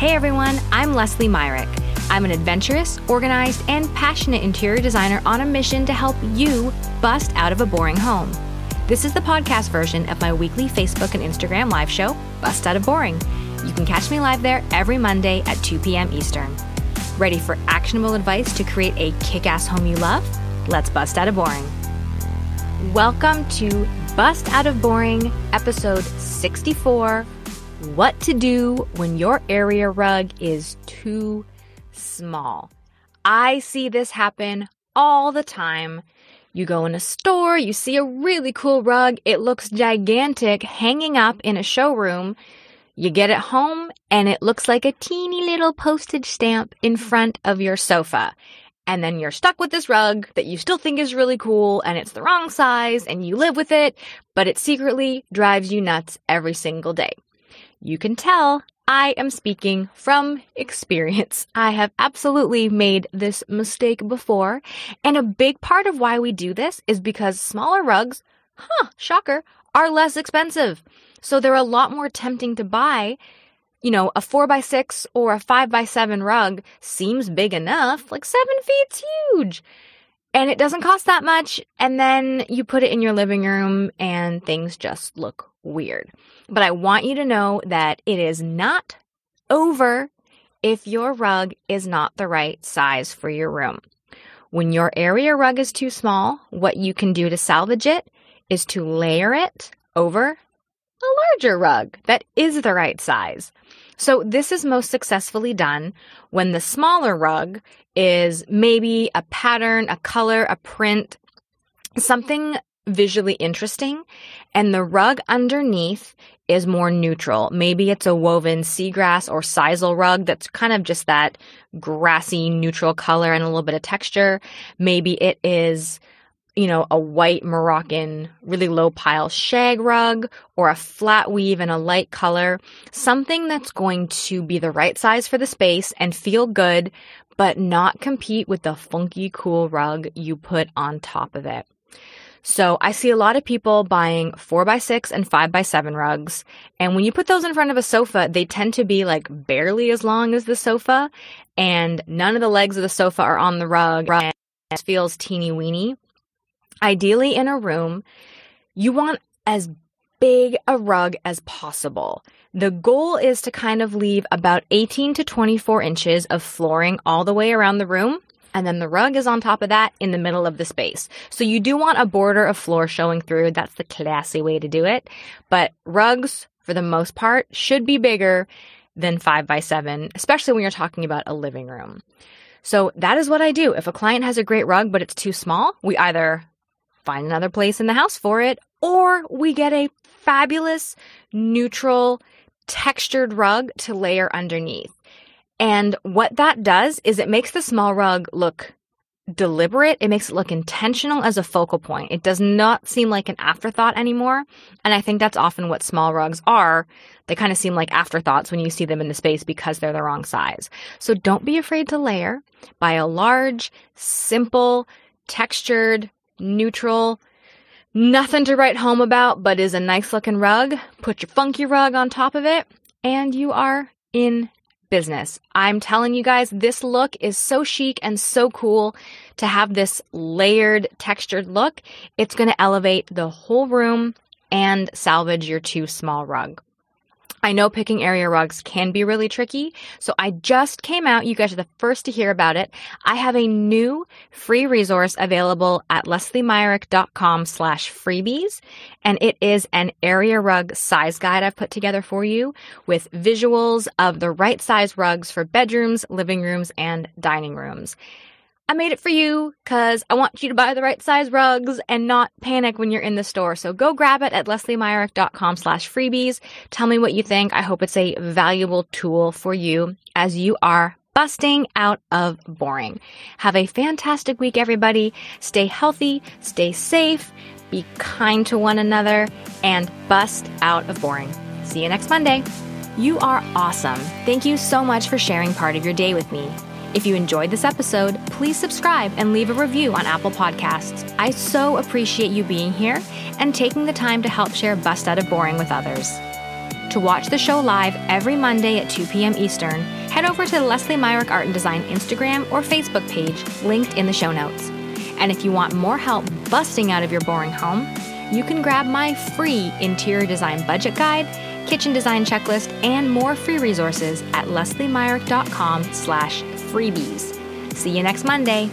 Hey everyone, I'm Leslie Myrick. I'm an adventurous, organized, and passionate interior designer on a mission to help you bust out of a boring home. This is the podcast version of my weekly Facebook and Instagram live show, Bust Out of Boring. You can catch me live there every Monday at 2 p.m. Eastern. Ready for actionable advice to create a kick ass home you love? Let's bust out of boring. Welcome to Bust Out of Boring, episode 64 What to Do When Your Area Rug is Too Small. I see this happen all the time. You go in a store, you see a really cool rug, it looks gigantic hanging up in a showroom. You get it home and it looks like a teeny little postage stamp in front of your sofa. And then you're stuck with this rug that you still think is really cool and it's the wrong size and you live with it, but it secretly drives you nuts every single day. You can tell I am speaking from experience. I have absolutely made this mistake before. And a big part of why we do this is because smaller rugs, huh, shocker, are less expensive. So they're a lot more tempting to buy you know, a four by six or a five by seven rug seems big enough. Like seven feet's huge. And it doesn't cost that much. And then you put it in your living room and things just look weird. But I want you to know that it is not over if your rug is not the right size for your room. When your area rug is too small, what you can do to salvage it is to layer it over a larger rug that is the right size. So this is most successfully done when the smaller rug is maybe a pattern, a color, a print, something visually interesting, and the rug underneath is more neutral. Maybe it's a woven seagrass or sisal rug that's kind of just that grassy neutral color and a little bit of texture. Maybe it is you know, a white Moroccan, really low pile shag rug or a flat weave in a light color, something that's going to be the right size for the space and feel good, but not compete with the funky, cool rug you put on top of it. So I see a lot of people buying four by six and five by seven rugs. And when you put those in front of a sofa, they tend to be like barely as long as the sofa and none of the legs of the sofa are on the rug. And it feels teeny weeny. Ideally, in a room, you want as big a rug as possible. The goal is to kind of leave about 18 to 24 inches of flooring all the way around the room. And then the rug is on top of that in the middle of the space. So you do want a border of floor showing through. That's the classy way to do it. But rugs, for the most part, should be bigger than five by seven, especially when you're talking about a living room. So that is what I do. If a client has a great rug, but it's too small, we either find another place in the house for it, or we get a fabulous neutral textured rug to layer underneath. And what that does is it makes the small rug look deliberate. It makes it look intentional as a focal point. It does not seem like an afterthought anymore. And I think that's often what small rugs are. They kind of seem like afterthoughts when you see them in the space because they're the wrong size. So don't be afraid to layer. Buy a large, simple, textured neutral, nothing to write home about, but is a nice looking rug. Put your funky rug on top of it, and you are in business. I'm telling you guys, this look is so chic and so cool to have this layered, textured look. It's going to elevate the whole room and salvage your too small rug. I know picking area rugs can be really tricky, so I just came out. You guys are the first to hear about it. I have a new free resource available at lesliemyrick.com slash freebies, and it is an area rug size guide I've put together for you with visuals of the right size rugs for bedrooms, living rooms, and dining rooms. I made it for you because I want you to buy the right size rugs and not panic when you're in the store. So go grab it at lesliemyrick.com slash freebies. Tell me what you think. I hope it's a valuable tool for you as you are busting out of boring. Have a fantastic week, everybody. Stay healthy, stay safe, be kind to one another, and bust out of boring. See you next Monday. You are awesome. Thank you so much for sharing part of your day with me. If you enjoyed this episode, please subscribe and leave a review on Apple Podcasts. I so appreciate you being here and taking the time to help share Bust Out of Boring with others. To watch the show live every Monday at 2 p.m. Eastern, head over to the Leslie Myrick Art and Design Instagram or Facebook page linked in the show notes. And if you want more help busting out of your boring home, you can grab my free interior design budget guide, kitchen design checklist, and more free resources at lesliemyrick.com slash freebies. See you next Monday.